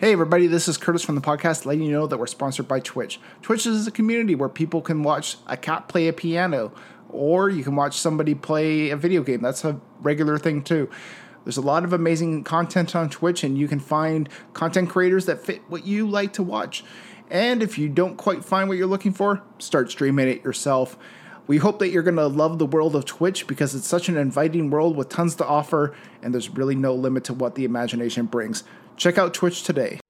Hey, everybody, this is Curtis from the podcast, letting you know that we're sponsored by Twitch. Twitch is a community where people can watch a cat play a piano, or you can watch somebody play a video game. That's a regular thing, too. There's a lot of amazing content on Twitch, and you can find content creators that fit what you like to watch. And if you don't quite find what you're looking for, start streaming it yourself. We hope that you're going to love the world of Twitch because it's such an inviting world with tons to offer, and there's really no limit to what the imagination brings. Check out Twitch today.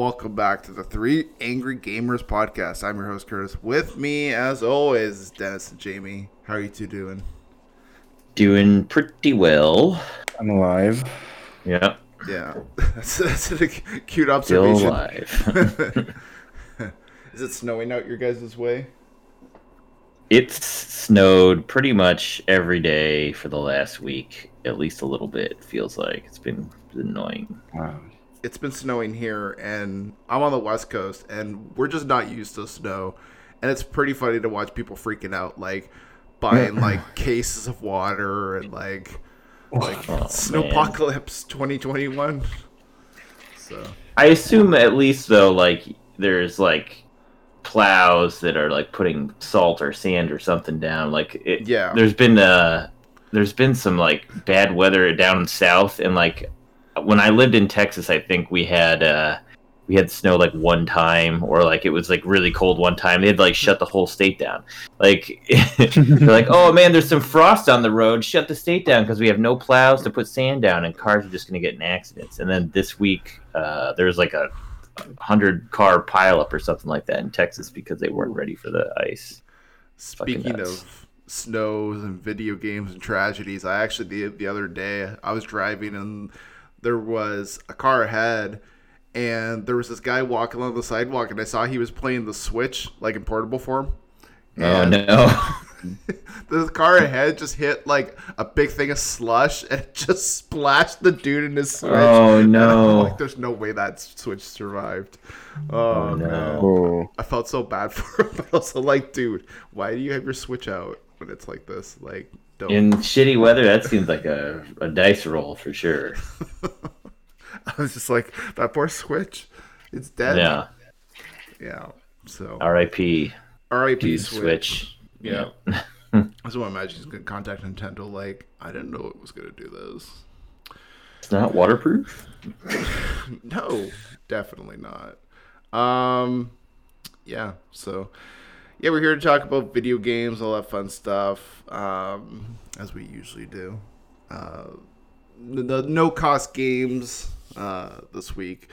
Welcome back to the Three Angry Gamers podcast. I'm your host, Curtis. With me, as always, is Dennis and Jamie. How are you two doing? Doing pretty well. I'm alive. Yeah, Yeah, that's, that's a cute observation. still alive. Is it snowing out your guys' way? it's snowed pretty much every day for the last week, at least a little bit. Feels like it's been annoying. Wow. It's been snowing here, and I'm on the West Coast, and we're just not used to snow. And it's pretty funny to watch people freaking out, like buying like cases of water and like like Oh, snowpocalypse 2021. So I assume at least though, like there's like plows that are like putting salt or sand or something down. Like it, Yeah. there's been uh there's been some like bad weather down south, and like when I lived in Texas, I think we had uh we had snow like one time, or like it was like really cold one time. They had like shut the whole state down. Like they're like, oh man, there's some frost on the road. Shut the state down because we have no plows to put sand down, and cars are just gonna get in accidents. And then this week, uh, there's like a hundred car pileup or something like that in Texas because they weren't ready for the ice. Speaking of snows and video games and tragedies, I actually the the other day I was driving and there was a car ahead and there was this guy walking along the sidewalk and I saw he was playing the Switch like in portable form. Oh And no! The car ahead just hit like a big thing of slush and it just splashed the dude in his Switch. Oh, no. like, there's no way that Switch survived. Oh, oh no. man. Oh, I felt so bad for him, but also like, dude, why do you have your Switch out when it's like this? Like, don't. In shitty weather, that seems like a, a dice roll for sure. I was just like, that poor Switch, it's dead. Yeah. yeah. So, R.I.P. R.I.P. Switch. Switch. Yeah. Yeah. I just want to imagine he's gonna contact Nintendo. Like, I didn't know it was gonna do this. It's not waterproof. No, definitely not. Um, yeah. So, yeah, we're here to talk about video games, all that fun stuff, um, as we usually do. Uh, the, the no cost games uh, this week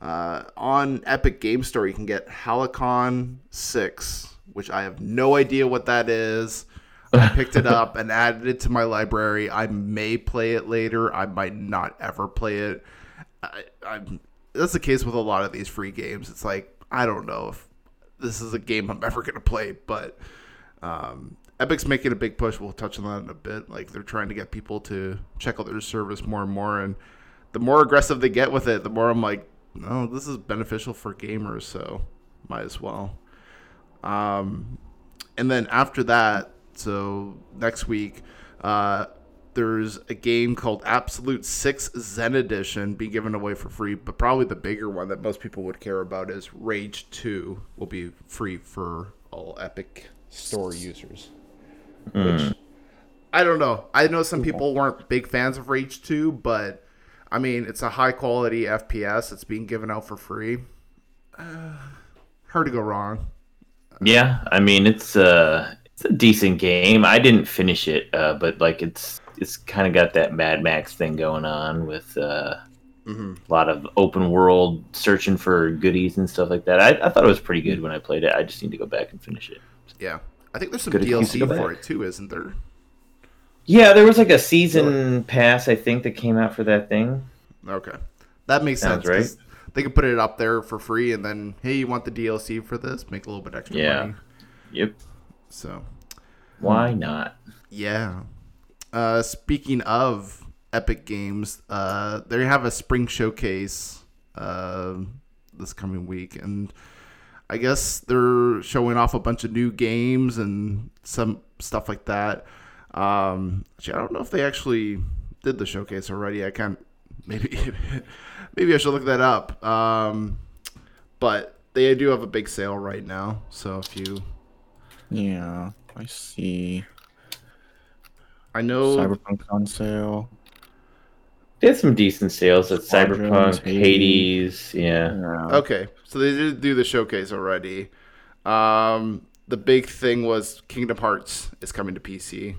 uh, on Epic Game Store. You can get Halcyon Six, which I have no idea what that is. I picked it up and added it to my library. I may play it later. I might not ever play it. I, that's the case with a lot of these free games. It's like I don't know if this is a game I'm ever gonna play, but um, Epic's making a big push. We'll touch on that in a bit. Like they're trying to get people to check out their service more and more, and the more aggressive they get with it, the more I'm like, no, this is beneficial for gamers, so might as well. Um, and then after that, so next week, uh, there's a game called Absolute Drift Zen Edition being given away for free, but probably the bigger one that most people would care about is Rage Two will be free for all Epic Store users. Which I don't know. I know some people weren't big fans of Rage Two, but I mean, it's a high quality FPS. It's being given out for free. Uh, hard to go wrong. Yeah, I mean it's uh it's a decent game. I didn't finish it, uh, but like it's it's kind of got that Mad Max thing going on with uh, hmm a lot of open world searching for goodies and stuff like that. I, I thought it was pretty good when I played it. I just need to go back and finish it. Yeah, I think there's some Good DLC for it too, isn't there? Yeah, there was like a season pass I think that came out for that thing. Okay, that makes Sounds Right? They could put it up there for free, and then hey, you want the DLC for this? Make a little bit extra Yeah. money. Yep. So Why not? yeah. Uh, speaking of Epic Games, uh, they have a spring showcase uh, this coming week, and I guess they're showing off a bunch of new games and some stuff like that. Um, actually, I don't know if they actually did the showcase already. I can't. Maybe, maybe I should look that up. Um, but they do have a big sale right now, so if you, Yeah, I see. I know, Cyberpunk on sale. They had some decent sales at Cyberpunk, Hades. Yeah. Yeah. Okay, so they did do the showcase already. Um, the big thing was Kingdom Hearts is coming to PC,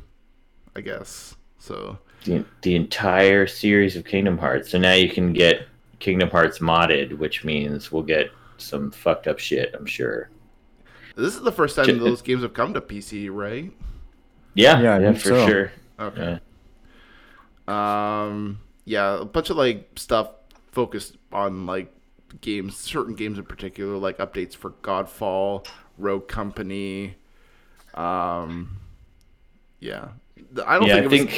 I guess. So The, the entire series of Kingdom Hearts. So now you can get Kingdom Hearts modded, which means we'll get some fucked up shit, I'm sure. this is the first time those games have come to PC, right? Yeah, Yeah, yeah, for so. sure. Okay. Yeah. Um, yeah, a bunch of like stuff focused on like games, certain games in particular, like updates for Godfall, Rogue Company. Um, yeah, I don't yeah, think I it was think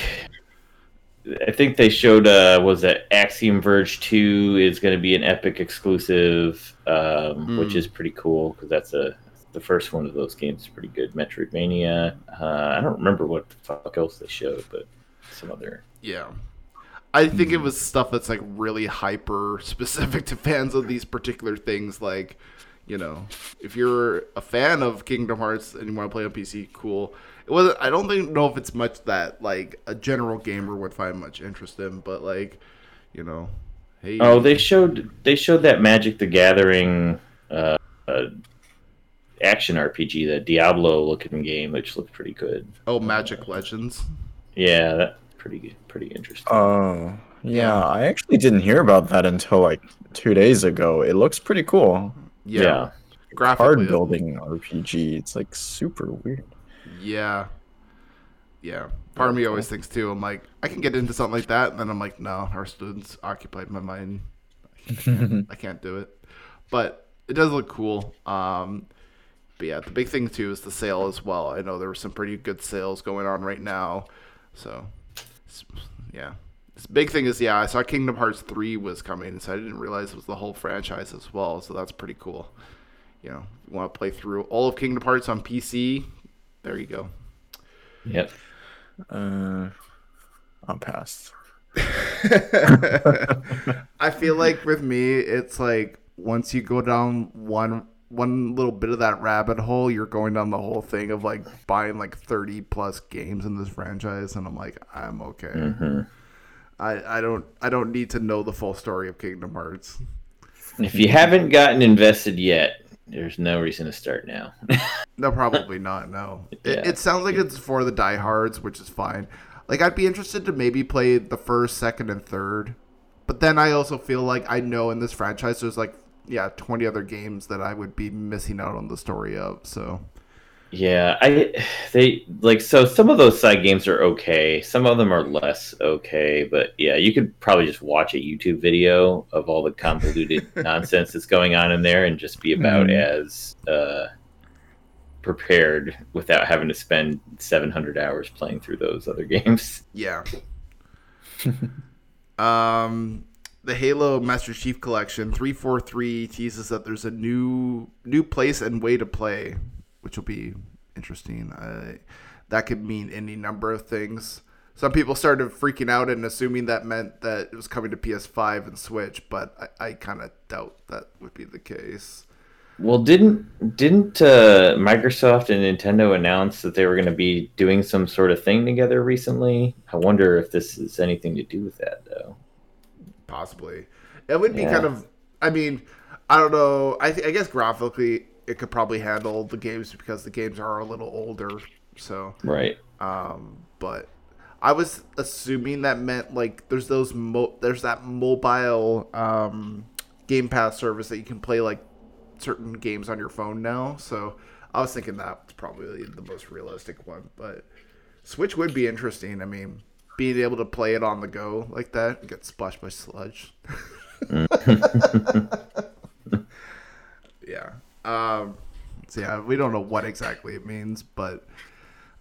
I think they showed uh was that Axiom Verge 2 is going to be an Epic exclusive, um, which Mm. is pretty cool because that's a the first one of those games is pretty good. Metroidvania. Uh, I don't remember what the fuck else they showed, but some other. Yeah. I think it was stuff that's like really hyper specific to fans of these particular things. Like, you know, if you're a fan of Kingdom Hearts and you want to play on PC, cool. It wasn't. I don't think know if it's much that like a general gamer would find much interest in, but like, you know, hey. Oh, they showed they showed that Magic the Gathering uh, uh, action RPG, the Diablo looking game, which looked pretty good. oh Magic Legends. Yeah, that pretty good, pretty interesting. Oh, yeah. I actually didn't hear about that until like two days ago. It looks pretty cool. Yeah, yeah. graphically. Card building RPG. It's like super weird. Yeah. Yeah. Part of me always thinks too, I'm like, I can get into something like that, and then I'm like, no, our students occupied my mind. I can't do it. But it does look cool. Um, but yeah, the big thing too is the sale as well. I know there were some pretty good sales going on right now. So, it's- yeah. This big thing is, yeah, I saw Kingdom Hearts 3 was coming, so I didn't realize it was the whole franchise as well. So that's pretty cool. You know, you want to play through all of Kingdom Hearts on PC? There you go. Yep. Uh, I'm past. I feel like with me, it's like once you go down one one little bit of that rabbit hole, you're going down the whole thing of like buying like thirty plus games in this franchise, and I'm like, I'm okay. hmm I, I don't I don't need to know the full story of Kingdom Hearts. If you haven't gotten invested yet, there's no reason to start now. No, probably not. No, it, Yeah. it sounds like it's for the diehards, which is fine. Like I'd be interested to maybe play the first, second, and third, but then I also feel like I know in this franchise there's like yeah twenty other games that I would be missing out on the story of. So yeah, I they like so some of those side games are okay. Some of them are less okay, but yeah, you could probably just watch a YouTube video of all the convoluted nonsense that's going on in there and just be about Mhm. as uh prepared without having to spend 700 hours playing through those other games. yeah. um, the Halo Master Chief Collection three four three teases that there's a new new place and way to play, which will be interesting. Uh, that could mean any number of things. Some people started freaking out and assuming that meant that it was coming to PS5 and Switch, but I, I kind of doubt that would be the case. Well, didn't didn't uh, Microsoft and Nintendo announce that they were going to be doing some sort of thing together recently? I wonder if this is anything to do with that, though. Possibly, it would be Yeah. kind of. I mean, I don't know. I th- I guess graphically, it could probably handle the games because the games are a little older. So, Right. but I was assuming that meant like there's those mo- there's that mobile um, Game Pass service that you can play like certain games on your phone now. So I was thinking that's probably the most realistic one. But Switch would be interesting. I mean, being able to play it on the go like that and get splashed by sludge. yeah. Um, so yeah, we don't know what exactly it means, but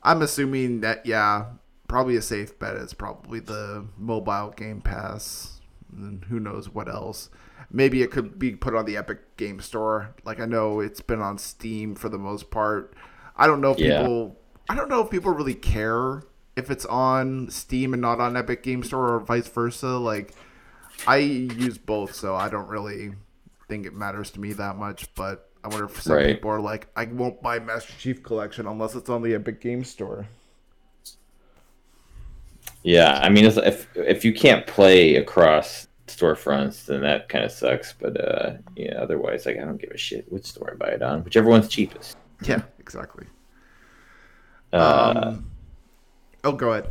I'm assuming that yeah, probably a safe bet is probably the mobile Game Pass, and who knows what else. Maybe it could be put on the Epic Game Store. Like I know it's been on Steam for the most part. I don't know if Yeah. people. I don't know if people really care if it's on Steam and not on Epic Game Store or vice versa. Like I use both, so I don't really think it matters to me that much. But I wonder if some Right. people are like, I won't buy Master Chief Collection unless it's on the Epic Game Store. Yeah, I mean, if if, you can't play across storefronts, then that kind of sucks. But uh, yeah, otherwise, like I don't give a shit which store I buy it on, whichever one's cheapest. Yeah, exactly. Uh, Um, oh, go ahead.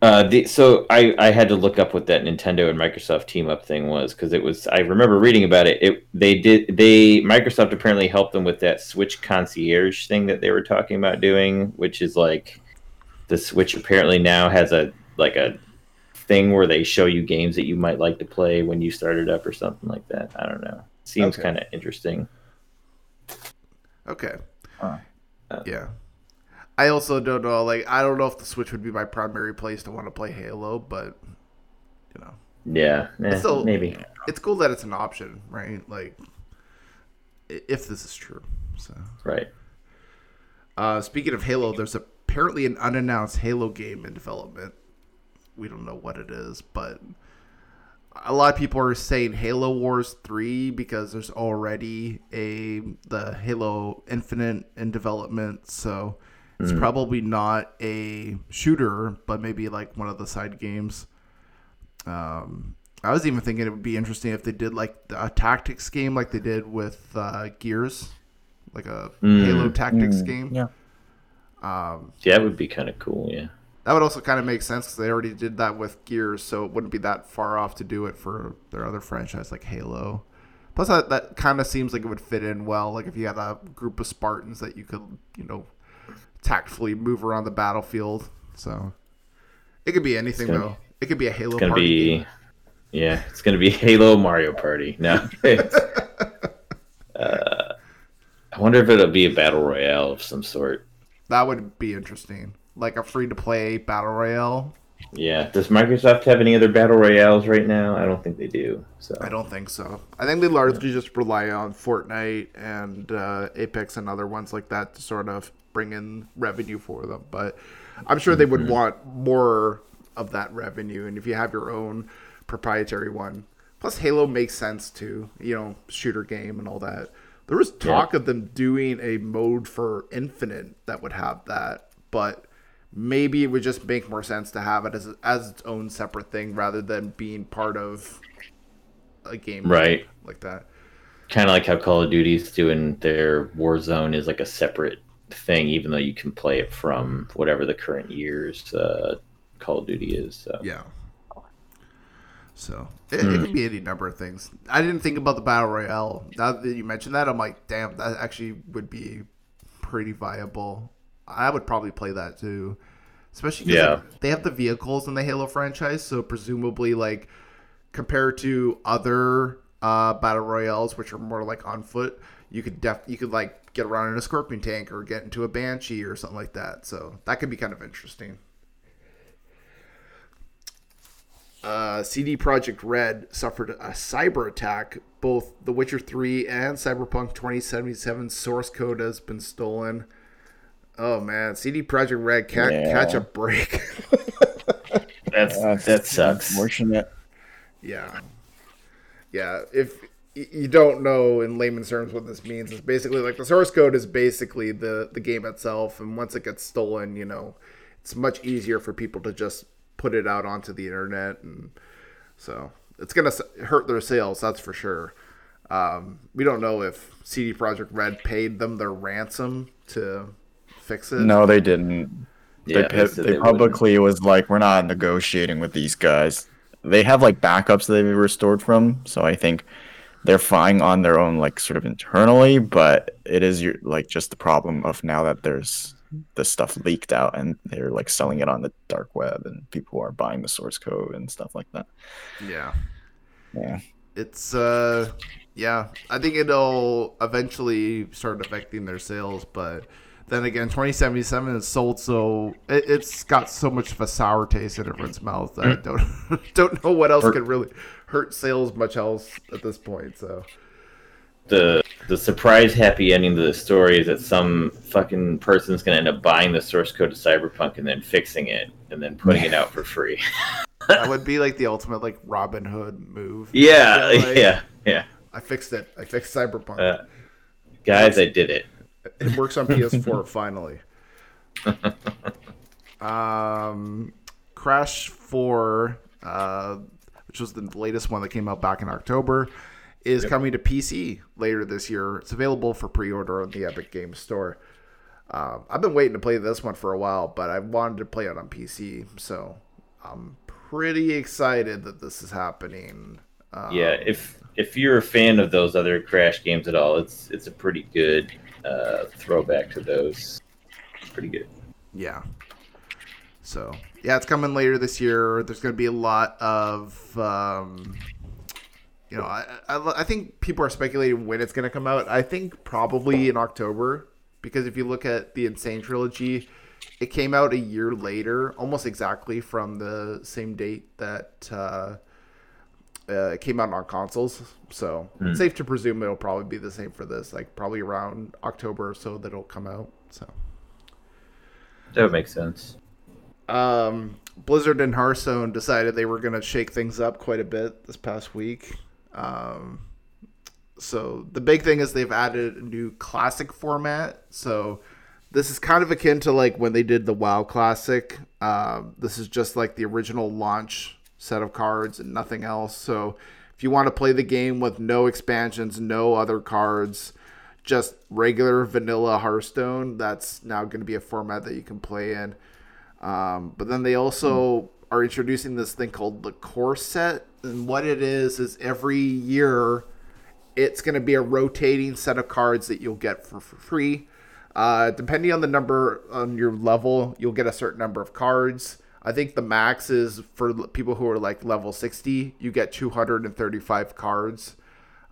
Uh, the, so I, I had to look up what that Nintendo and Microsoft team up thing was because it was I remember reading about it. It they did they Microsoft apparently helped them with that Switch concierge thing that they were talking about doing, which is like the Switch apparently now has a like a thing where they show you games that you might like to play when you start it up or something like that. I don't know. Seems Okay. kind of interesting. Okay. Huh. Yeah. I also don't know. Like, I don't know if the Switch would be my primary place to want to play Halo, but you know, Yeah, eh, still- maybe. it's cool that it's an option, right? Like, if this is true. So, Right. uh, speaking of Halo, there's apparently an unannounced Halo game in development. We don't know what it is, but a lot of people are saying Halo Wars 3 because there's already a the Halo Infinite in development, so it's probably not a shooter, but maybe like one of the side games. Um, I was even thinking it would be interesting if they did like a tactics game, like they did with uh, Gears, like a Halo tactics game. Yeah. Um, Yeah, that would be kind of cool. Yeah. that would also kind of make sense because they already did that with Gears, so it wouldn't be that far off to do it for their other franchise like Halo. Plus, that, that kind of seems like it would fit in well. Like if you had a group of Spartans that you could, you know, tactfully move around the battlefield. So it could be anything though. It could be a Halo It's gonna party be, yeah, it's gonna be Halo Mario Party. No, uh, I wonder if it'll be a battle royale of some sort. That would be interesting. Like a free to play battle royale. Yeah, does Microsoft have any other battle royales right now? I don't think they do. So I don't think so. I think they largely just rely on Fortnite and uh, Apex and other ones like that to sort of bring in revenue for them. But I'm sure they would want more of that revenue. And if you have your own proprietary one, plus Halo makes sense too, you know, shooter game and all that. There was talk of them doing a mode for Infinite that would have that, but maybe it would just make more sense to have it as as its own separate thing rather than being part of a game Right. like that. kind of like how Call of Duty's doing their Warzone is like a separate thing, even though you can play it from whatever the current year's uh, Call of Duty is. So. Yeah. So it, it could be any number of things. I didn't think about the battle royale. Now that you mentioned that, I'm like, damn, that actually would be pretty viable. I would probably play that too, especially Yeah. like, they have the vehicles in the Halo franchise. So presumably, like compared to other uh, battle royales, which are more like on foot, you could def you could like get around in a scorpion tank or get into a banshee or something like that. So that could be kind of interesting. uh, CD Projekt Red suffered a cyber attack. Both The Witcher 3 and Cyberpunk 2077 source code has been stolen. Oh man, CD Projekt Red can't Yeah. catch a break. That's That's that sucks. Unfortunate. yeah, yeah. If y- you don't know in layman's terms what this means, it's basically like the source code is basically the the game itself, and once it gets stolen, you know, it's much easier for people to just put it out onto the internet, and so it's gonna hurt their sales. That's for sure. Um, we don't know if CD Projekt Red paid them their ransom to fix it. No, they didn't. Yeah, they, pi- said they wouldn't. publicly was like, we're not negotiating with these guys. They have like backups that they've restored from, so I think they're fine on their own, like sort of internally. But it is your like just the problem of now that there's the stuff leaked out and they're like selling it on the dark web and people are buying the source code and stuff like that. Yeah. Yeah. It's uh yeah, I think it'll eventually start affecting their sales, but then again, 2077 is sold so it, it's got so much of a sour taste in everyone's mouth that I don't don't know what else Or- could really hurt sales much else at this point. So the the surprise happy ending to the story is that some fucking person's gonna end up buying the source code to Cyberpunk and then fixing it and then putting it out for free. that would be like the ultimate like Robin Hood move. yeah, like, yeah, yeah. I fixed it. I fixed Cyberpunk. Uh, guys, I did it. It works on PS4 finally. Um, Crash 4, uh, which was the latest one that came out back in October, is coming to PC later this year. It's available for pre-order on the Epic Games Store. Um, I've been waiting to play this one for a while, but I wanted to play it on PC, so I'm pretty excited that this is happening. Um, Yeah, if if you're a fan of those other Crash games at all, it's it's a pretty good uh, throwback to those. It's pretty good. Yeah. So yeah, it's coming later this year. There's going to be a lot of, um, you know, I, I I think people are speculating when it's going to come out. I think probably in October because if you look at the N. Sane trilogy, it came out a year later, almost exactly from the same date that uh, uh, it came out on consoles. So it's safe to presume it'll probably be the same for this, like probably around October or so that it'll come out. So. That would make sense. Um, Blizzard and Hearthstone decided they were going to shake things up quite a bit this past week. Um, so the big thing is they've added a new classic format. So this is kind of akin to like when they did the WoW Classic. Um, this is just like the original launch set of cards and nothing else. So if you want to play the game with no expansions, no other cards, just regular vanilla Hearthstone, that's now going to be a format that you can play in. Um, but then they also are introducing this thing called the core set. And what it is, is every year it's going to be a rotating set of cards that you'll get for, for free. Uh, depending on the number on your level, you'll get a certain number of cards. I think the max is for people who are like level 60, you get 235 cards.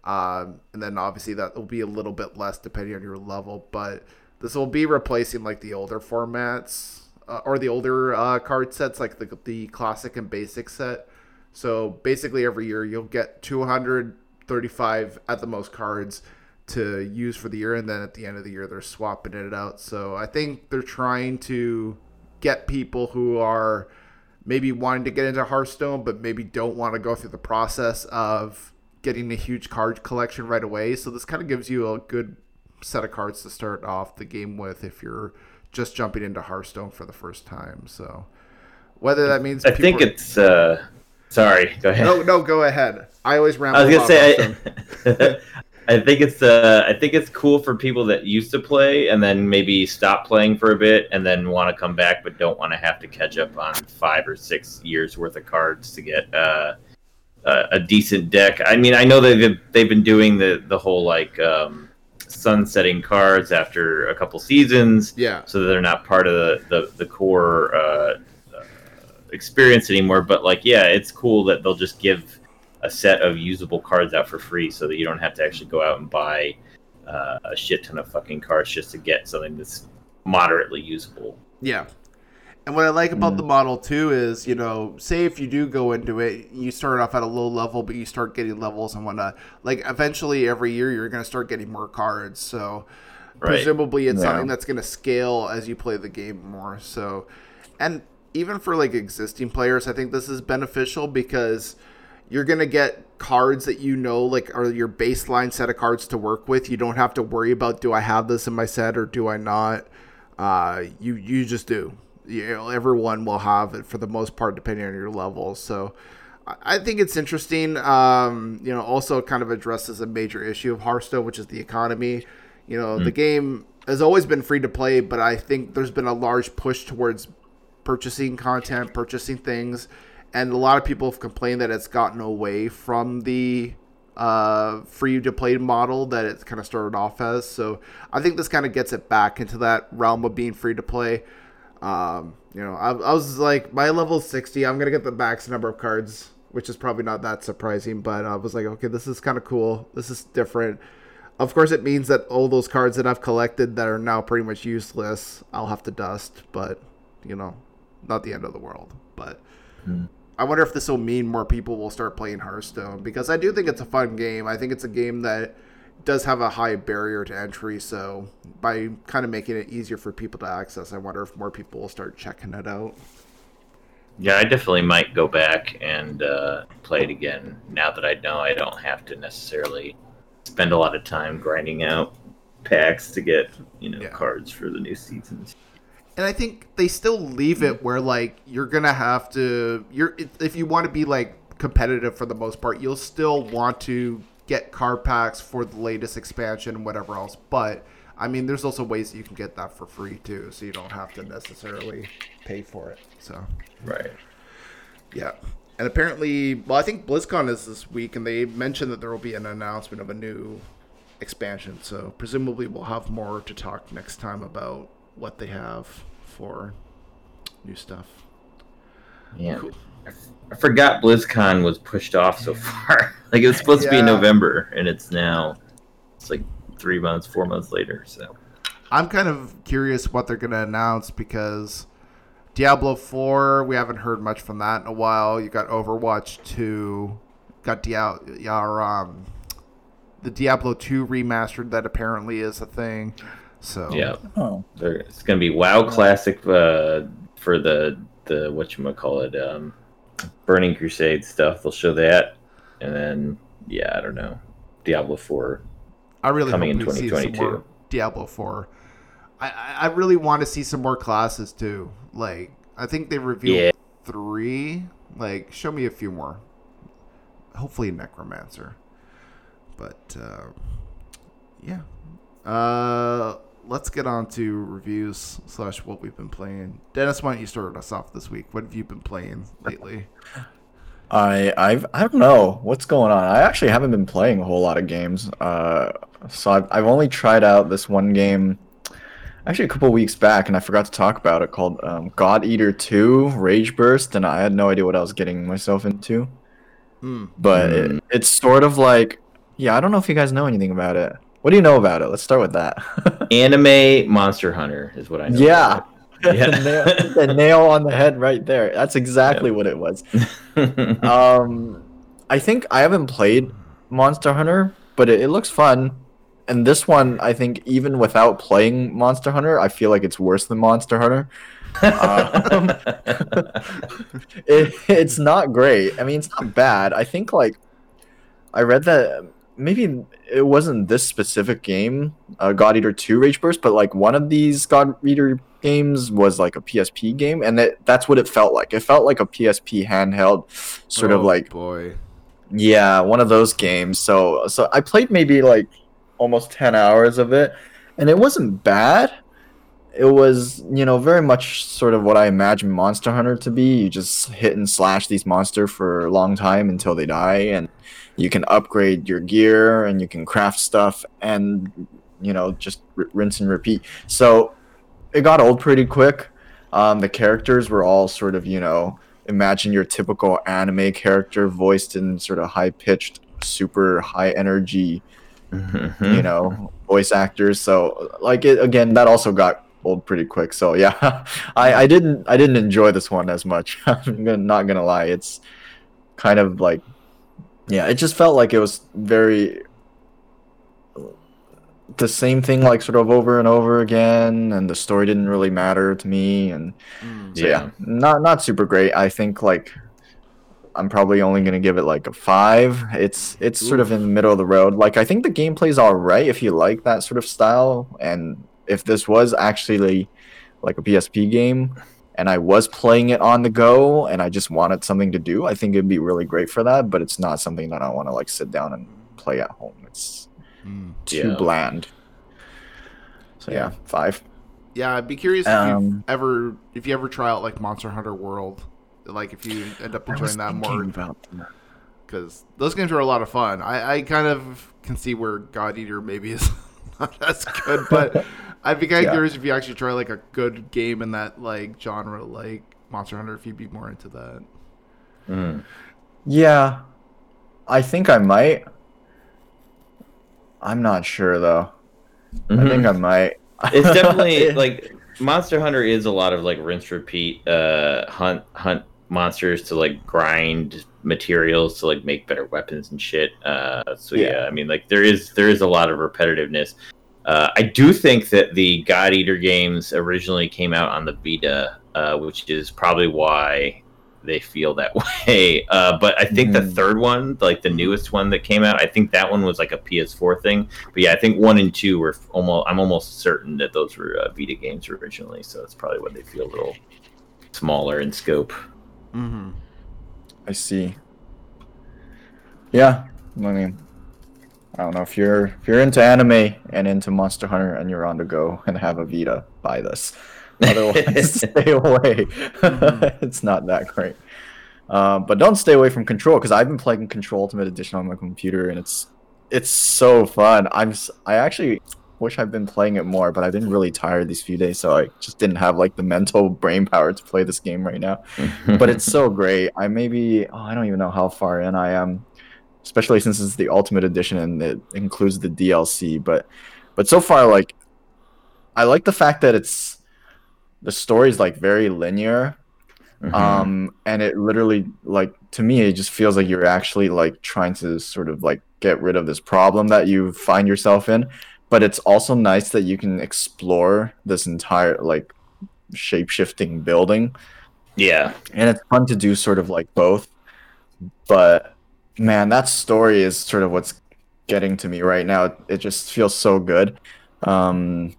Um, and then obviously that will be a little bit less depending on your level, but this will be replacing like the older formats uh, or the older uh, card sets, like the, the classic and basic set. So basically, every year you'll get 235 at the most cards to use for the year, and then at the end of the year they're swapping it out. So I think they're trying to get people who are maybe wanting to get into Hearthstone, but maybe don't want to go through the process of getting a huge card collection right away. So this kind of gives you a good set of cards to start off the game with if you're just jumping into Hearthstone for the first time. So whether that means I think people- it's. Uh, sorry, go ahead. no, no, go ahead. I always ramble. I was gonna say, I, I think it's uh, I think it's cool for people that used to play and then maybe stop playing for a bit and then want to come back but don't want to have to catch up on five or six years worth of cards to get uh, a, a decent deck. I mean, I know they've they've been doing the the whole like um, sunsetting cards after a couple seasons, yeah, so they're not part of the the, the core uh, uh, experience anymore. But like, yeah, it's cool that they'll just give a set of usable cards out for free, so that you don't have to actually go out and buy uh, a shit ton of fucking cards just to get something that's moderately usable. yeah. And what I like about the model too is, you know, say if you do go into it, you start off at a low level, but you start getting levels and whatnot. Like eventually, every year you're going to start getting more cards. So Right. presumably, it's Yeah. something that's going to scale as you play the game more. So, and even for like existing players, I think this is beneficial because you're going to get cards that you know like are your baseline set of cards to work with. You don't have to worry about do I have this in my set or do I not. Uh, you you just do. You know, everyone will have it for the most part, depending on your level. So, I think it's interesting. Um, you know, also kind of addresses a major issue of Hearthstone, which is the economy. You know, the game has always been free to play, but I think there's been a large push towards purchasing content, purchasing things, and a lot of people have complained that it's gotten away from the uh, free to play model that it kind of started off as. So I think this kind of gets it back into that realm of being free to play. Um, you know, I, I was like, my level 60, I'm going to get the max number of cards, which is probably not that surprising, but I was like, okay, this is kind of cool. This is different. Of course, it means that all those cards that I've collected that are now pretty much useless, I'll have to dust, but, you know, not the end of the world. But I wonder if this will mean more people will start playing Hearthstone because I do think it's a fun game. I think it's a game that does have a high barrier to entry. So by kind of making it easier for people to access, I wonder if more people will start checking it out. Yeah, I definitely might go back and uh, play it again now that I know I don't have to necessarily spend a lot of time grinding out packs to get you know Yeah. cards for the new seasons. And I think they still leave it where like you're gonna have to you're if- if you want to be like competitive for the most part, you'll still want to get card packs for the latest expansion and whatever else. But I mean, there's also ways that you can get that for free too, so you don't have to necessarily pay for it. So Right. yeah. And apparently, well, I think BlizzCon is this week, and they mentioned that there will be an announcement of a new expansion. So presumably, we'll have more to talk next time about what they have for new stuff. Yeah. Cool. I f- I forgot BlizzCon was pushed off so far. like it was supposed to be in November, and it's now it's like three months, four months later. So I'm kind of curious what they're going to announce because Diablo 4, we haven't heard much from that in a while. You got Overwatch 2, got Diablo, um, the Diablo 2 remastered that apparently is a thing. So yeah, Oh. it's gonna be WoW Classic uh, for the the what you call it, um, Burning Crusade stuff. They'll show that, and then yeah, I don't know, Diablo Four. I really coming hope in we see some 2022. more Diablo 4. I, I I really want to see some more classes too. Like I think they revealed Yeah. three. Like show me a few more. Hopefully Necromancer. But uh, yeah. Uh, let's get on to reviews slash what we've been playing. Dennis, why don't you start us off this week? What have you been playing lately? I I've I don't know what's going on. I actually haven't been playing a whole lot of games. Uh, so I've I've only tried out this one game, actually a couple weeks back, and I forgot to talk about it called um, God Eater Two Rage Burst, and I had no idea what I was getting myself into. Hmm. But it, it's sort of like, yeah, I don't know if you guys know anything about it. What do you know about it? Let's start with that. Anime Monster Hunter is what I know. yeah. Yeah. the, nail, the nail on the head right there. That's exactly what it was. Um, I think I haven't played Monster Hunter, but it, it looks fun. And this one, I think, even without playing Monster Hunter, I feel like it's worse than Monster Hunter. Um, it, it's not great. I mean, it's not bad. I think like I read that maybe it wasn't this specific game, uh, God Eater Two Rage Burst, but like one of these God Eater games was like a PSP game, and that that's what it felt like. It felt like a PSP handheld, sort of Oh, like boy. yeah, one of those games. So so I played maybe like almost 10 hours of it and it wasn't bad. It was, you know, very much sort of what I imagine Monster Hunter to be. You just hit and slash these monsters for a long time until they die and you can upgrade your gear and you can craft stuff and you know, just r- rinse and repeat. So it got old pretty quick. Um, the characters were all sort of, you know, imagine your typical anime character voiced in sort of high pitched, super high energy, you know, voice actors. So like it again, that also got old pretty quick. So yeah, I, I didn't I didn't enjoy this one as much. I'm gonna, not gonna lie. It's kind of like yeah, it just felt like it was very the same thing like sort of over and over again and the story didn't really matter to me and Mm. so yeah, Yeah. not not super great. I think like I'm probably only gonna give it like a five. It's it's sort of in the middle of the road. Like I think the gameplay's all right if you like that sort of style, and if this was actually like a PSP game, and I was playing it on the go and I just wanted something to do, I think it'd be really great for that. But it's not something that I want to like sit down and play at home. It's Mm. too Yeah. bland. So yeah, five. Yeah, I'd be curious if Um, you ever if you ever try out like Monster Hunter World, like if you end up enjoying that more that. because those games are a lot of fun. I, I kind of can see where God Eater maybe is not as good, but I'd be kind of Yeah. curious if you actually try like a good game in that like genre, like Monster Hunter, if you'd be more into that. Mm. Yeah, I think I might. I'm not sure though. I think I might. Mm-hmm. it's definitely like Monster Hunter is a lot of like rinse repeat uh hunt hunt monsters to like grind materials to like make better weapons and shit. Uh so yeah, Yeah. I mean like there is there is a lot of repetitiveness. Uh, I do think that the God Eater games originally came out on the Vita, uh, which is probably why they feel that way. Uh, but I think the Mhm. third one, like the newest one that came out, I think that one was like a PS4 thing. But yeah, I think one and two were almost. I'm almost certain that those were uh, Vita games originally, so that's probably why they feel a little smaller in scope. Mm-hmm. I see. Yeah, I mean, I don't know if you're if you're into anime and into Monster Hunter and you're on the go and have a Vita, buy this. Otherwise, stay away. it's not that great. Um, but don't stay away from Control because I've been playing Control Ultimate Edition on my computer and it's it's so fun. I'm I actually wish I'd been playing it more, but I've been really tired these few days, so I just didn't have like the mental brain power to play this game right now but it's so great. I maybe oh, I don't even know how far in I am, especially since it's the ultimate edition and it includes the DLC. But but so far, like I like the fact that it's the story's like very linear, Mhm. um, and it literally like to me it just feels like you're actually like trying to sort of like get rid of this problem that you find yourself in. But it's also nice that you can explore this entire like shape shifting building. Yeah, and it's fun to do sort of like both. But man that story is sort of what's getting to me right now. It, it just feels so good. Um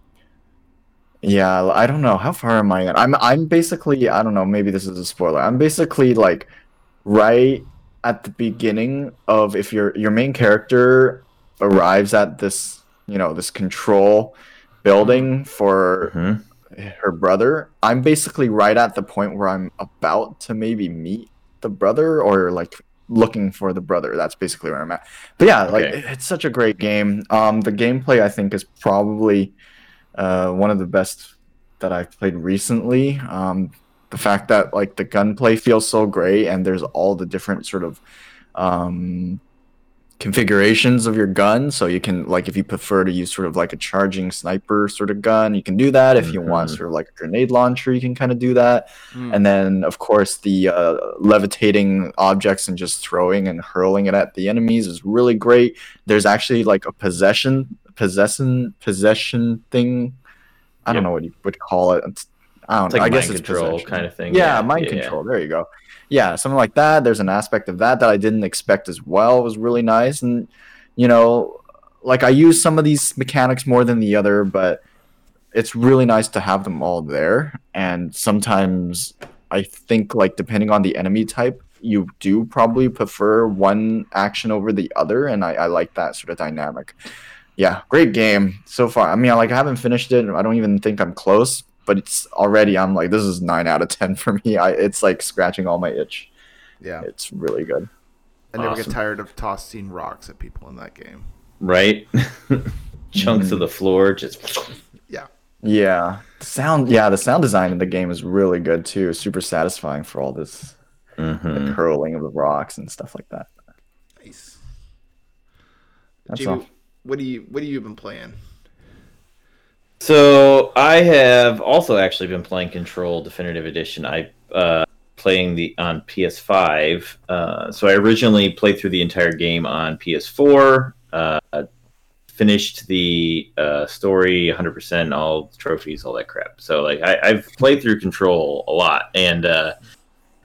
yeah i don't know. How far am i in? I'm i'm basically i don't know maybe this is a spoiler. I'm basically like right at the beginning of if your your main character arrives at this you know this control building for Mhm. her brother. I'm basically right at the point where I'm about to maybe meet the brother or like looking for the brother. That's basically where I'm at. But yeah, like Okay. it's such a great game. Um, the gameplay I think is probably uh, one of the best that I've played recently. Um, the fact that like the gunplay feels so great and there's all the different sort of um, configurations of your gun so you can like if you prefer to use sort of like a charging sniper sort of gun you can do that if you want Mhm. sort of like a grenade launcher you can kind of do that Mm. and then of course the uh, levitating objects and just throwing and hurling it at the enemies is really great there's actually like a possession possession possession thing i don't Yep. know what you would call it It's- i don't It's know like i guess it's control kind of thing. Yeah, mind yeah, yeah. control. There you go. Yeah, something like that. There's an aspect of that that I didn't expect as well. It was really nice, and you know, like I use some of these mechanics more than the other, but it's really nice to have them all there. And sometimes I think, like depending on the enemy type, you do probably prefer one action over the other, and I, I like that sort of dynamic. Yeah, great game so far. I mean, I like I haven't finished it. I don't even think I'm close, but it's already. I'm like, this is nine out of ten for me. I it's like scratching all my itch. Yeah, It's really good. I never get tired of tossing rocks at people in that game. Right? Chunks Mhm. of the floor just. Yeah, Yeah, the sound. Yeah, the sound design in the game is really good too. Super satisfying for all this Mhm. like, hurling of the rocks and stuff like that. nice. That's Jamie, all. what do you what have you been playing? So I have also actually been playing Control Definitive Edition. I uh, playing the on PS5. Uh, so I originally played through the entire game on PS4. Uh, finished the uh, story 100%, all trophies, all that crap. So like I, I've played through Control a lot, and uh,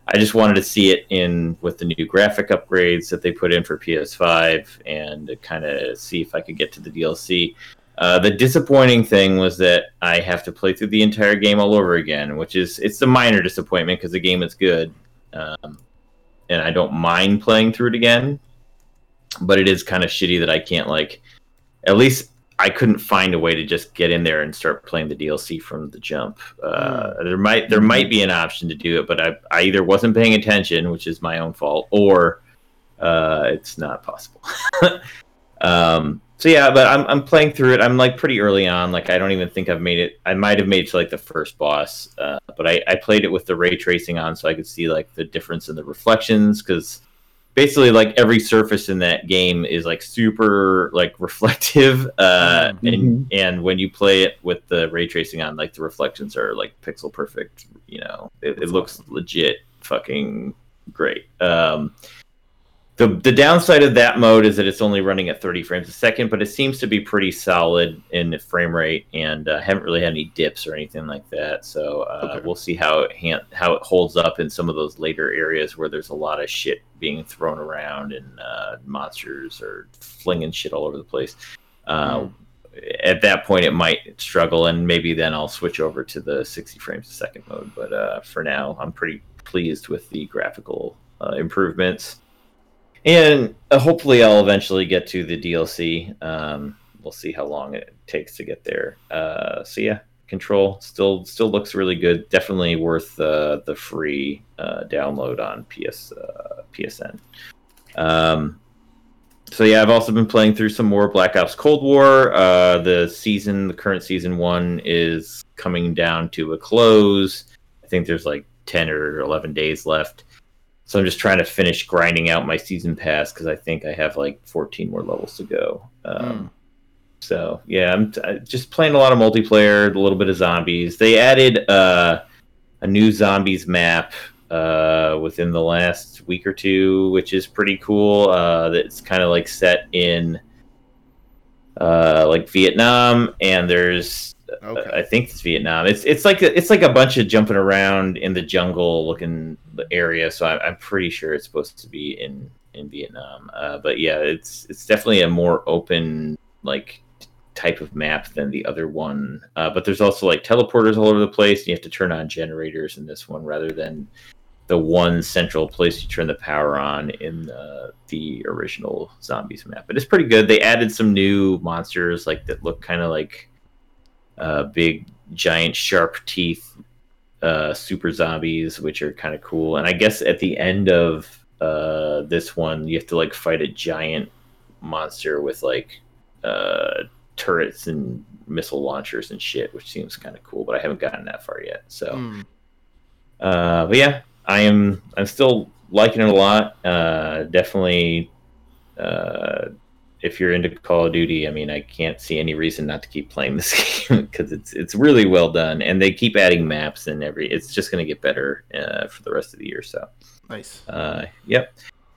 I just wanted to see it in with the new graphic upgrades that they put in for PS5, and kind of see if I could get to the DLC Uh, the disappointing thing was that I have to play through the entire game all over again, which is it's a minor disappointment because the game is good, um, and I don't mind playing through it again. But it is kind of shitty that I can't like, at least I couldn't find a way to just get in there and start playing the DLC from the jump. Uh, There might there might be an option to do it, but I, I either wasn't paying attention, which is my own fault, or uh, it's not possible. um, so yeah, but I'm I'm playing through it. I'm like pretty early on. Like I don't even think I've made it. I might have made it to like the first boss, uh, but I, I played it with the ray tracing on, so I could see like the difference in the reflections because basically like every surface in that game is like super like reflective uh and and when you play it with the ray tracing on like the reflections are like pixel perfect you know it, it looks legit fucking great um the the downside of that mode is that it's only running at 30 frames a second but it seems to be pretty solid in the frame rate and uh, haven't really had any dips or anything like that. So uh, Okay. we'll see how it how it holds up in some of those later areas where there's a lot of shit being thrown around and uh, monsters are flinging shit all over the place. Uh, at that point it might struggle and maybe then i'll switch over to the 60 frames a second mode. But uh, for now i'm pretty pleased with the graphical uh, improvements and uh, hopefully i'll eventually get to the dlc um, we'll see how long it takes to get there uh, so yeah control still still looks really good definitely worth uh, the free uh, download on ps uh, psn um, so yeah, I've also been playing through some more Black Ops Cold War. Uh, the season, the current season one, is coming down to a close. I think there's like ten or eleven days left. So I'm just trying to finish grinding out my season pass because I think I have like 14 more levels to go. Um, So yeah, I'm t- uh, just playing a lot of multiplayer, a little bit of zombies. They added uh, a new zombies map uh, within the last week or two, which is pretty cool. Uh, that's kind of like set in uh, like Vietnam, and there's Okay. I think it's Vietnam. It's it's like a, it's like a bunch of jumping around in the jungle looking area. So I'm, I'm pretty sure it's supposed to be in in Vietnam. Uh, but yeah, it's it's definitely a more open like type of map than the other one. Uh, but there's also like teleporters all over the place. And you have to turn on generators in this one rather than the one central place you turn the power on in the, the original zombies map. But it's pretty good. They added some new monsters like that look kind of like uh, big, giant, sharp teeth, uh, super zombies, which are kind of cool. And I guess at the end of uh, this one, you have to like fight a giant monster with like uh, turrets and missile launchers and shit, which seems kind of cool. But I haven't gotten that far yet. So, Mm. uh, but yeah, I am. I'm still liking it a lot. Uh, definitely. Uh, if you're into Call of Duty, I mean, I can't see any reason not to keep playing this game because it's it's really well done, and they keep adding maps and every. It's just going to get better uh, for the rest of the year. So, Nice. uh, yep.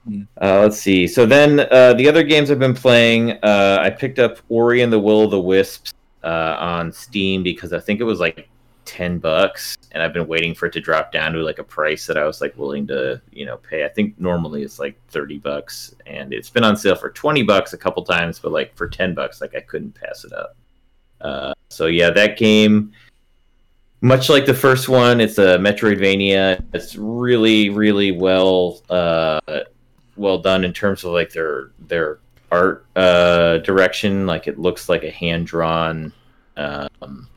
Mm. Uh, let's see. So then uh, the other games I've been playing, uh, I picked up Ori and the Will of the Wisps uh, on Steam because I think it was like ten bucks, and I've been waiting for it to drop down to like a price that I was like willing to, you know, pay. I think normally it's like thirty bucks, and it's been on sale for twenty bucks a couple times, but like for ten bucks, like I couldn't pass it up. Uh, so yeah, that game much like the first one, it's a Metroidvania. It's really, really well uh, well done in terms of like their their art uh, direction. Like it looks like a hand drawn, um,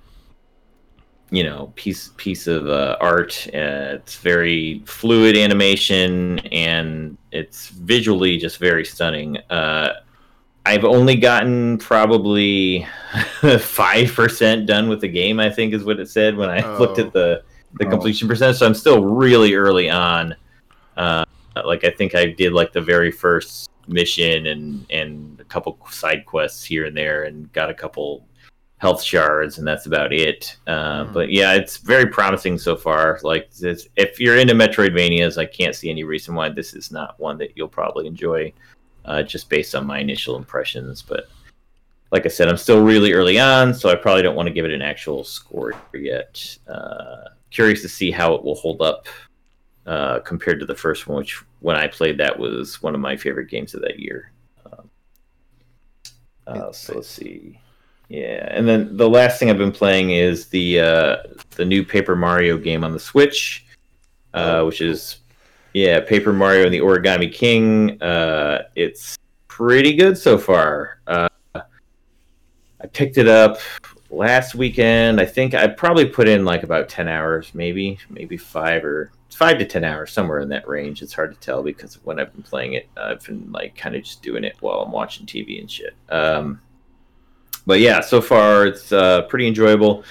you know, piece piece of uh, art. Uh, it's very fluid animation, and it's visually just very stunning. Uh, I've only gotten probably five percent done with the game. I think is what it said when I looked Oh. at the the Oh. completion percentage. So I'm still really early on. Uh, like I think I did like the very first mission and and a couple side quests here and there, and got a couple health shards, and that's about it. Uh, Hmm. But yeah, it's very promising so far. Like this, if you're into Metroidvanias, I can't see any reason why this is not one that you'll probably enjoy, uh, just based on my initial impressions. But like I said, I'm still really early on, so I probably don't want to give it an actual score yet. Uh, curious to see how it will hold up uh, compared to the first one, which when I played that was one of my favorite games of that year. Um, uh, so let's see. Yeah, and then the last thing I've been playing is the uh, the new Paper Mario game on the Switch, uh, which is yeah Paper Mario and the Origami King. Uh, it's pretty good so far. Uh, I picked it up last weekend. I think I probably put in like about ten hours, maybe maybe five or five to ten hours, somewhere in that range. It's hard to tell because when I've been playing it, I've been like kind of just doing it while I'm watching TV and shit. Um, but yeah, so far it's uh, pretty enjoyable.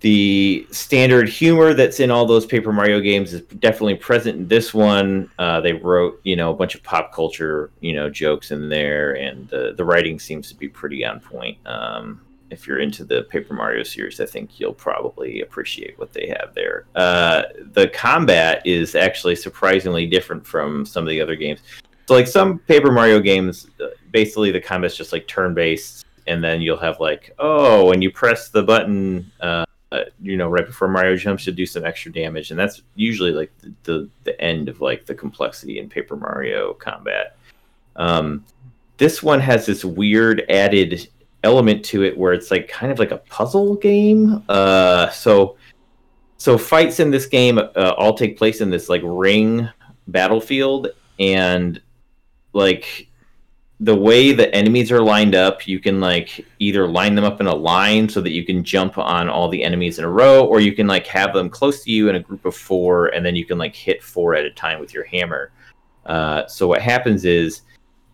The standard humor that's in all those Paper Mario games is definitely present in this one. Uh, they wrote, you know, a bunch of pop culture, you know, jokes in there, and the writing seems to be pretty on point. Um, if you're into the Paper Mario series, I think you'll probably appreciate what they have there. Uh, the combat is actually surprisingly different from some of the other games. So, like some Paper Mario games, uh, basically the combat's just like turn based and then you'll have like, oh, when you press the button, uh, you know, right before Mario jumps, to do some extra damage, and that's usually like the, the, the end of like the complexity in Paper Mario combat. Um, this one has this weird added element to it where it's like kind of like a puzzle game. Uh, so so fights in this game uh, all take place in this like ring battlefield, and like the way the enemies are lined up, you can like either line them up in a line so that you can jump on all the enemies in a row, or you can like have them close to you in a group of four, and then you can like hit four at a time with your hammer. Uh, so what happens is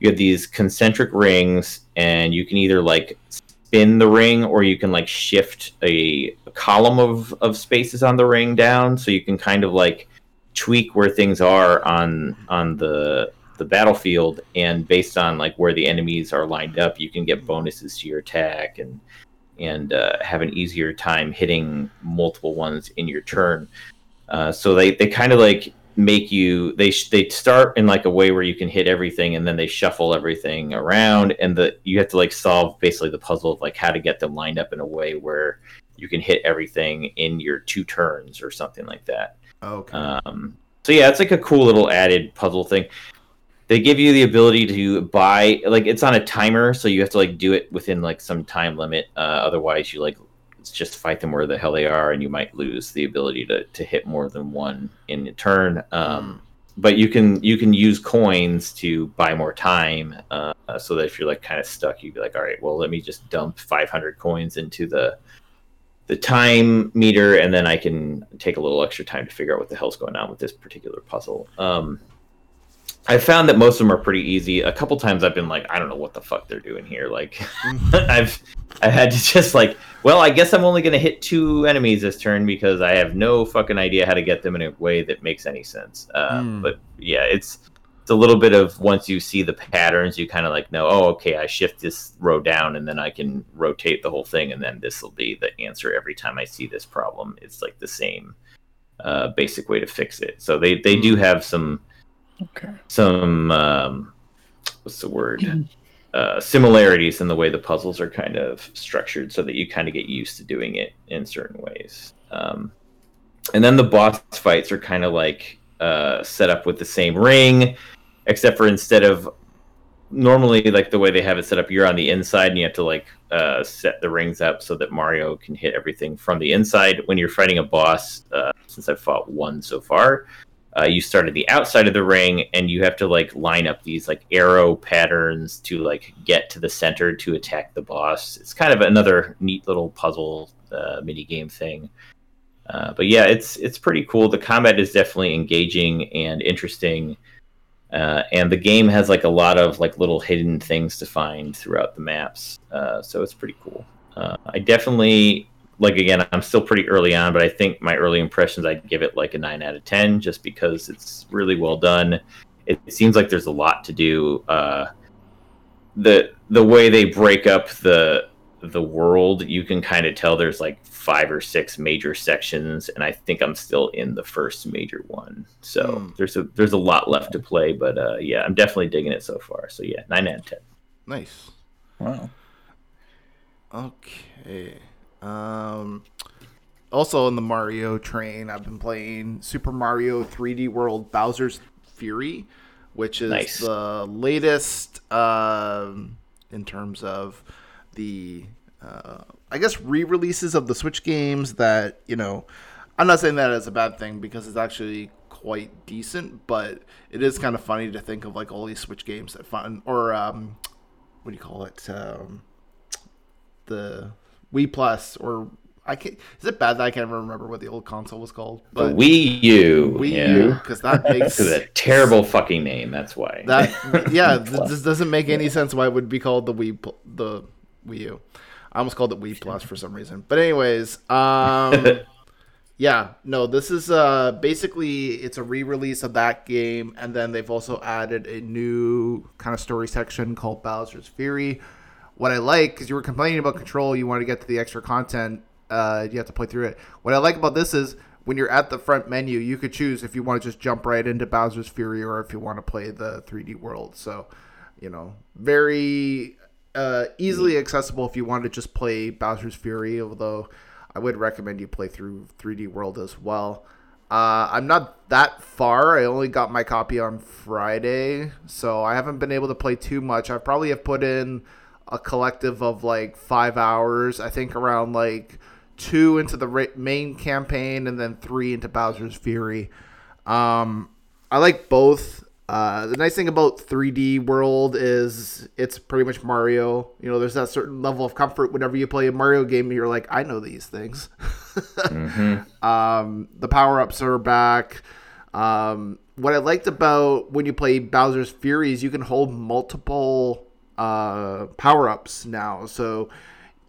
you have these concentric rings, and you can either like spin the ring, or you can like shift a, a column of of spaces on the ring down, so you can kind of like tweak where things are on on the the battlefield and based on like where the enemies are lined up you can get bonuses to your attack and and uh, have an easier time hitting multiple ones in your turn uh, so they, they kind of like make you they they start in like a way where you can hit everything and then they shuffle everything around and the you have to like solve basically the puzzle of like how to get them lined up in a way where you can hit everything in your two turns or something like that Okay. um, so yeah, it's like a cool little added puzzle thing. They give you the ability to buy like it's on a timer, so you have to like do it within like some time limit. Uh, otherwise, you like just fight them where the hell they are, and you might lose the ability to, to hit more than one in a turn. Um, But you can you can use coins to buy more time, uh, so that if you're like kind of stuck, you'd be like, all right, well, let me just dump 500 coins into the the time meter, and then I can take a little extra time to figure out what the hell's going on with this particular puzzle. Um, I found that most of them are pretty easy. A couple times I've been like, I don't know what the fuck they're doing here. Like, I've I had to just like, well, I guess I'm only going to hit two enemies this turn because I have no fucking idea how to get them in a way that makes any sense. Uh, Hmm. But yeah, it's it's a little bit of once you see the patterns, you kind of like know, oh, okay, I shift this row down and then I can rotate the whole thing, and then this will be the answer every time I see this problem. It's like the same uh, basic way to fix it. So they they do have some Okay. some um, what's the word uh, similarities in the way the puzzles are kind of structured, so that you kind of get used to doing it in certain ways. Um, and then the boss fights are kind of like uh, set up with the same ring, except for instead of normally like the way they have it set up, you're on the inside and you have to like uh, set the rings up so that Mario can hit everything from the inside. When you're fighting a boss, uh, since I've fought one so far, uh, you start at the outside of the ring and you have to like line up these like arrow patterns to like get to the center to attack the boss. It's kind of another neat little puzzle uh, mini game thing. Uh, but yeah, it's it's pretty cool. The combat is definitely engaging and interesting, uh, and the game has like a lot of like little hidden things to find throughout the maps. Uh, so it's pretty cool. Uh, I definitely like again. I'm still pretty early on, but I think my early impressions I'd give it like a nine out of ten, just because it's really well done. It seems like there's a lot to do. Uh, the the way they break up the the world, you can kind of tell there's like five or six major sections, and I think I'm still in the first major one. So Hmm. there's a there's a lot left to play, but uh, yeah, I'm definitely digging it so far. So yeah, nine out of ten. Nice. Wow. Okay. Um. Also in the Mario train, I've been playing Super Mario 3D World Bowser's Fury, which is Nice. the latest um, in terms of the uh, I guess re-releases of the Switch games that you know. I'm not saying that as a bad thing because it's actually quite decent, but it is kind of funny to think of like all these Switch games that fun or um, what do you call it? Um, the Wii Plus or I can't. Is it bad that I can't remember what the old console was called? The Wii U. Wii yeah. U because that makes a terrible fucking name. That's why. that yeah. this doesn't make any sense why it would be called the Wii the Wii U. I almost called it Wii Plus for some reason. But anyways, um, yeah, no, this is uh basically it's a re-release of that game, and then they've also added a new kind of story section called Bowser's Fury. What I like, because you were complaining about control, you want to get to the extra content, uh, you have to play through it. What I like about this is when you're at the front menu, you could choose if you want to just jump right into Bowser's Fury or if you want to play the 3D world. So, you know, very uh, easily accessible if you want to just play Bowser's Fury, although I would recommend you play through 3D World as well. Uh, I'm not that far. I only got my copy on Friday, so I haven't been able to play too much. I probably have put in a collective of like five hours. I think around like two into the main campaign and then three into Bowser's Fury. Um, I like both. Uh, the nice thing about 3D World is it's pretty much Mario. You know, there's that certain level of comfort whenever you play a Mario game. You're like, I know these things. um, the power ups are back. Um, what I liked about when you play Bowser's Fury is you can hold multiple uh, power ups now. So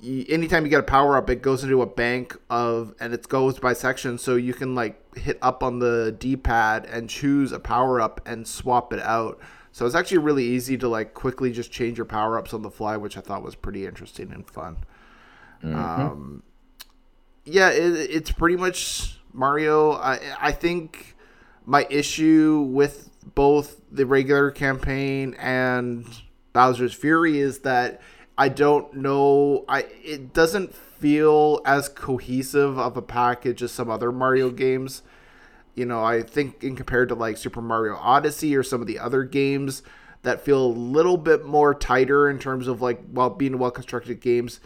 anytime you get a power up, it goes into a bank of, and it goes by section. So you can like hit up on the D pad and choose a power up and swap it out. So it's actually really easy to like quickly just change your power ups on the fly, which I thought was pretty interesting and fun. Um, yeah, it, it's pretty much Mario. I I think my issue with both the regular campaign and Bowser's Fury is that I don't know. I it doesn't feel as cohesive of a package as some other Mario games. You know, I think in compared to like Super Mario Odyssey or some of the other games that feel a little bit more tighter in terms of like well being well constructed games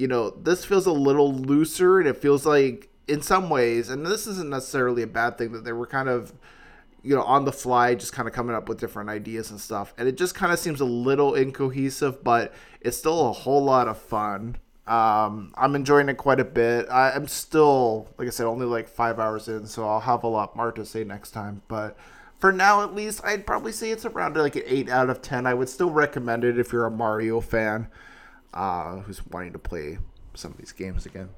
you know, this feels a little looser and it feels like in some ways, and this isn't necessarily a bad thing that they were kind of, you know, on the fly, just kind of coming up with different ideas and stuff. And it just kind of seems a little incohesive, but it's still a whole lot of fun. Um, I'm enjoying it quite a bit. I, I'm still, like I said, only like five hours in, so I'll have a lot more to say next time. But for now, at least, I'd probably say it's around like an 8 out of 10. I would still recommend it if you're a Mario fan uh, who's wanting to play some of these games again.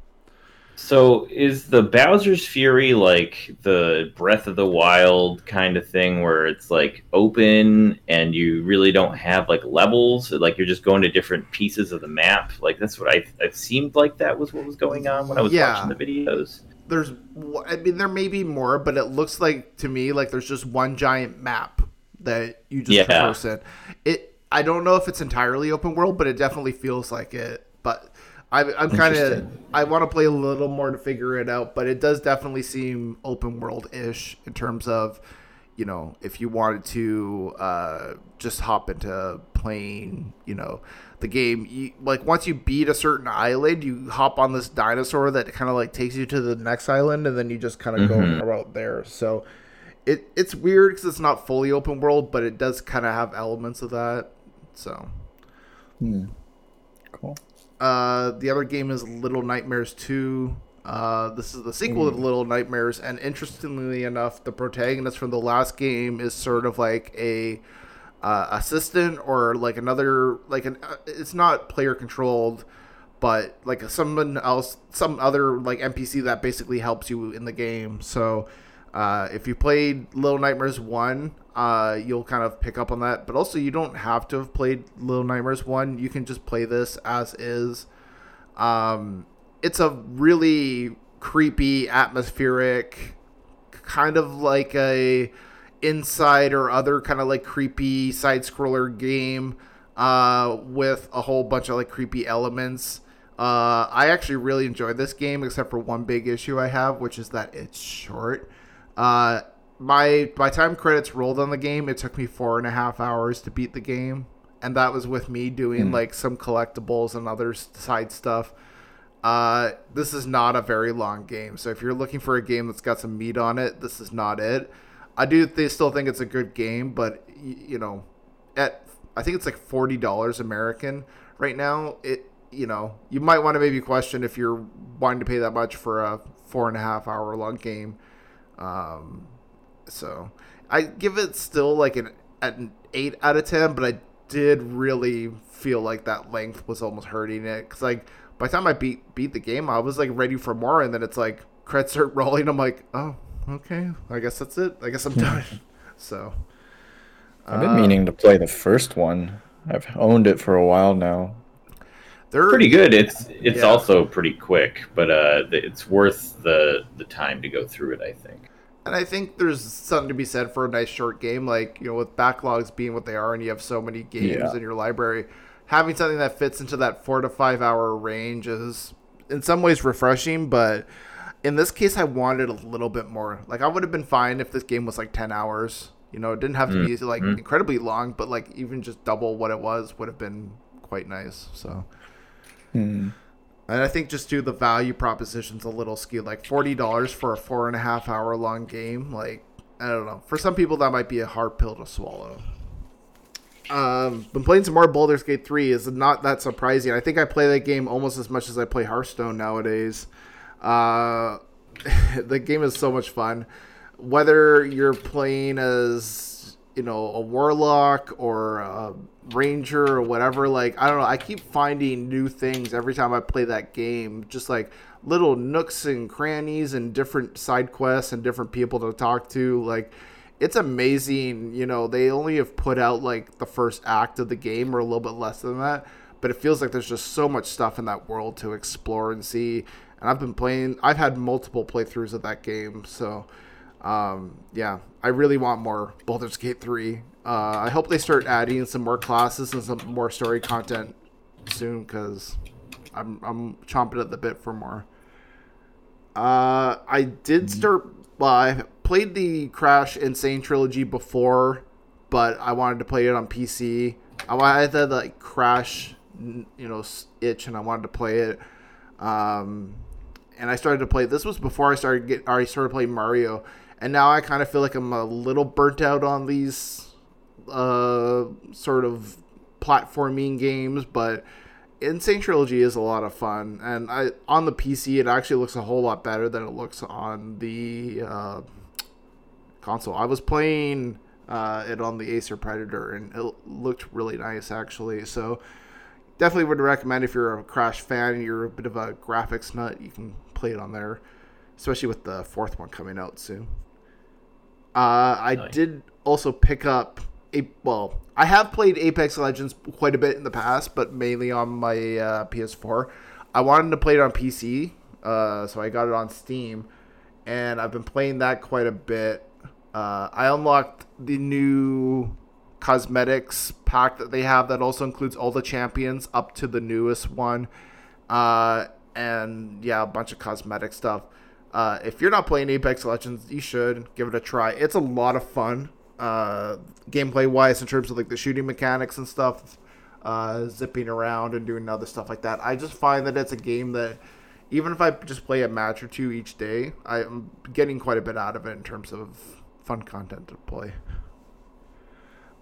So is the Bowser's Fury like the Breath of the Wild kind of thing where it's like open and you really don't have like levels, like you're just going to different pieces of the map? Like that's what I it seemed like that was what was going on when I was Yeah. watching the videos. There's, I mean, there may be more, but it looks like to me like there's just one giant map that you just Yeah. traverse in. It, I don't know if it's entirely open world, but it definitely feels like it. But I, I'm kind of, I want to play a little more to figure it out. But it does definitely seem open world ish in terms of, you know, if you wanted to uh, just hop into playing, you know, the game, you, like once you beat a certain island, you hop on this dinosaur that kind of like takes you to the next island, and then you just kind of go around there. So it it's weird because it's not fully open world, but it does kind of have elements of that. So Cool. Uh, the other game is Little Nightmares 2. Uh, this is the sequel to Little Nightmares, and interestingly enough, the protagonist from the last game is sort of like a uh, assistant or like another like an. Uh, it's not player controlled, but like someone else, some other like NPC that basically helps you in the game. So uh, if you played Little Nightmares one, uh, you'll kind of pick up on that. But also, you don't have to have played Little Nightmares one. You can just play this as is. Um, it's a really creepy, atmospheric, kind of like a inside or other kind of like creepy side scroller game uh, with a whole bunch of like creepy elements. Uh, I actually really enjoyed this game, except for one big issue I have, which is that it's short. Uh, my by time credits rolled on the game, it took me four and a half hours to beat the game, and that was with me doing like some collectibles and other side stuff. Uh, this is not a very long game, so if you're looking for a game that's got some meat on it, this is not it. I do th- still think it's a good game, but y- you know, at I think it's like forty dollars American right now. It you know you might want to maybe question if you're wanting to pay that much for a four and a half hour long game. Um, so I give it still like an, an eight out of ten, but I did really feel like that length was almost hurting it because like by the time I beat beat the game, I was like ready for more, and then it's like credits start rolling. I'm like, oh, okay, I guess that's it. I guess I'm done. so I've been meaning to play the first one. I've owned it for a while now. They're pretty good. It's it's Yeah. also pretty quick, but uh, it's worth the the time to go through it. I think. And I think there's something to be said for a nice short game, like you know, with backlogs being what they are, and you have so many games Yeah. in your library, having something that fits into that four to five hour range is, in some ways, refreshing. But in this case, I wanted a little bit more. Like I would have been fine if this game was like ten hours. You know, it didn't have to be like incredibly long, but like even just double what it was would have been quite nice. So. And I think just do the value proposition's a little skewed. Like forty dollars for a four and a half hour long game. Like I don't know. For some people, that might be a hard pill to swallow. Um, been playing some more Baldur's Gate three. Is not that surprising. I think I play that game almost as much as I play Hearthstone nowadays. Uh, the game is so much fun. Whether you're playing as you know a warlock or a ranger or whatever, like I don't know. I keep finding new things every time I play that game. Just like little nooks and crannies and different side quests and different people to talk to. Like it's amazing. You know, they only have put out like the first act of the game or a little bit less than that, but it feels like there's just so much stuff in that world to explore and see. And I've been playing. I've had multiple playthroughs of that game, so um, yeah, I really want more Baldur's Gate three. Uh, I hope they start adding some more classes and some more story content soon, because I'm I'm chomping at the bit for more. Uh, I did start. Well, I played the Crash N. Sane trilogy before, but I wanted to play it on PC. I had that like Crash, you know, itch, and I wanted to play it. Um, and I started to play. This was before I started get. I started playing Mario, and now I kind of feel like I'm a little burnt out on these, uh, sort of platforming games, but. N. Sane Trilogy is a lot of fun, and I on the PC it actually looks a whole lot better than it looks on the uh, console. I was playing uh, it on the Acer Predator, and it looked really nice actually. So definitely would recommend if you're a Crash fan and you're a bit of a graphics nut, you can play it on there, especially with the fourth one coming out soon. Uh, I Nice. did also pick up a well. I have played Apex Legends quite a bit in the past, but mainly on my uh, PS4. I wanted to play it on PC, uh, so I got it on Steam, and I've been playing that quite a bit. Uh, I unlocked the new cosmetics pack that they have that also includes all the champions up to the newest one, uh, and yeah, a bunch of cosmetic stuff. Uh, if you're not playing Apex Legends, you should give it a try. It's a lot of fun, uh, gameplay wise, in terms of like the shooting mechanics and stuff, uh, zipping around and doing other stuff like that. I just find that it's a game that, even if I just play a match or two each day, I'm getting quite a bit out of it in terms of fun content to play.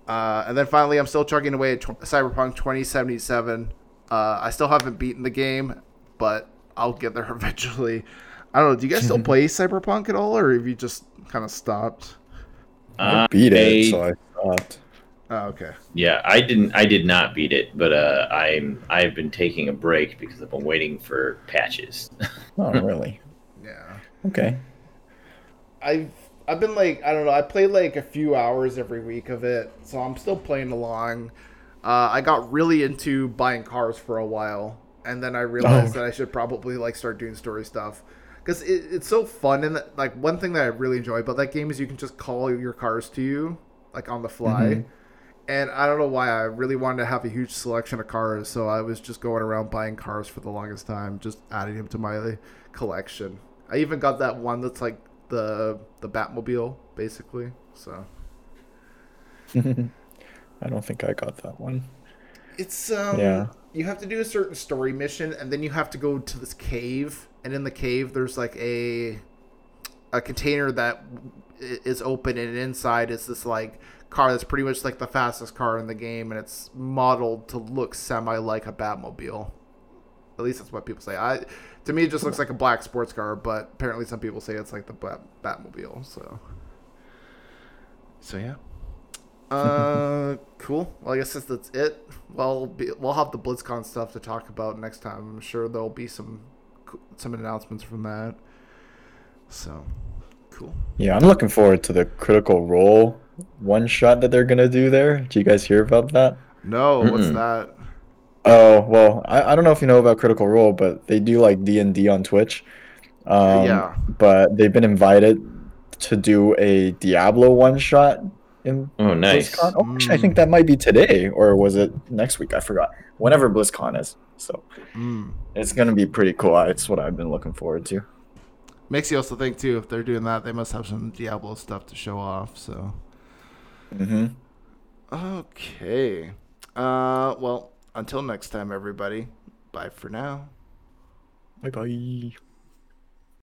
Uh, and then finally, I'm still chugging away at Cyberpunk 2077. Uh, I still haven't beaten the game, but I'll get there eventually. I don't know. Do you guys still play Cyberpunk at all, or have you just kind of stopped? I beat it, so I stopped. Oh, okay. Yeah, I didn't. I did not beat it, but uh, I'm. I've been taking a break because I've been waiting for patches. Oh, really? Yeah. Okay. I've I've been like I don't know. I play like a few hours every week of it, so I'm still playing along. Uh, I got really into buying cars for a while, and then I realized Oh. that I should probably like start doing story stuff because it, it's so fun. And like one thing that I really enjoy about that game is you can just call your cars to you like on the fly. And I don't know why I really wanted to have a huge selection of cars, so I was just going around buying cars for the longest time, just adding them to my collection. I even got that one that's like the the Batmobile, basically. So I don't think I got that one. It's um Yeah. You have to do a certain story mission and then you have to go to this cave and in the cave there's like a a container that is open and inside is this like car that's pretty much like the fastest car in the game and it's modeled to look semi like a Batmobile. At least that's what people say. I to me it just looks like a black sports car, but apparently some people say it's like the Bat- Batmobile, so so yeah. Uh, cool. Well, I guess that's, that's it. Well, be, we'll have the BlizzCon stuff to talk about next time. I'm sure there'll be some some announcements from that. So, cool. Yeah, I'm looking forward to the Critical Role one shot that they're gonna do there. Did you guys hear about that? No, what's Mm-mm. that? Oh well, I, I don't know if you know about Critical Role, but they do like D and D on Twitch. Um, Yeah. But they've been invited to do a Diablo one shot in Oh, nice. BlizzCon. Oh, actually, I Mm. think that might be today, or was it next week? I forgot. Whenever BlizzCon is, so Mm. it's gonna be pretty cool. It's what I've been looking forward to. Makes you also think too. If they're doing that, they must have some Diablo stuff to show off. So, hmm okay. Uh, well, until next time, everybody. Bye for now. Bye bye.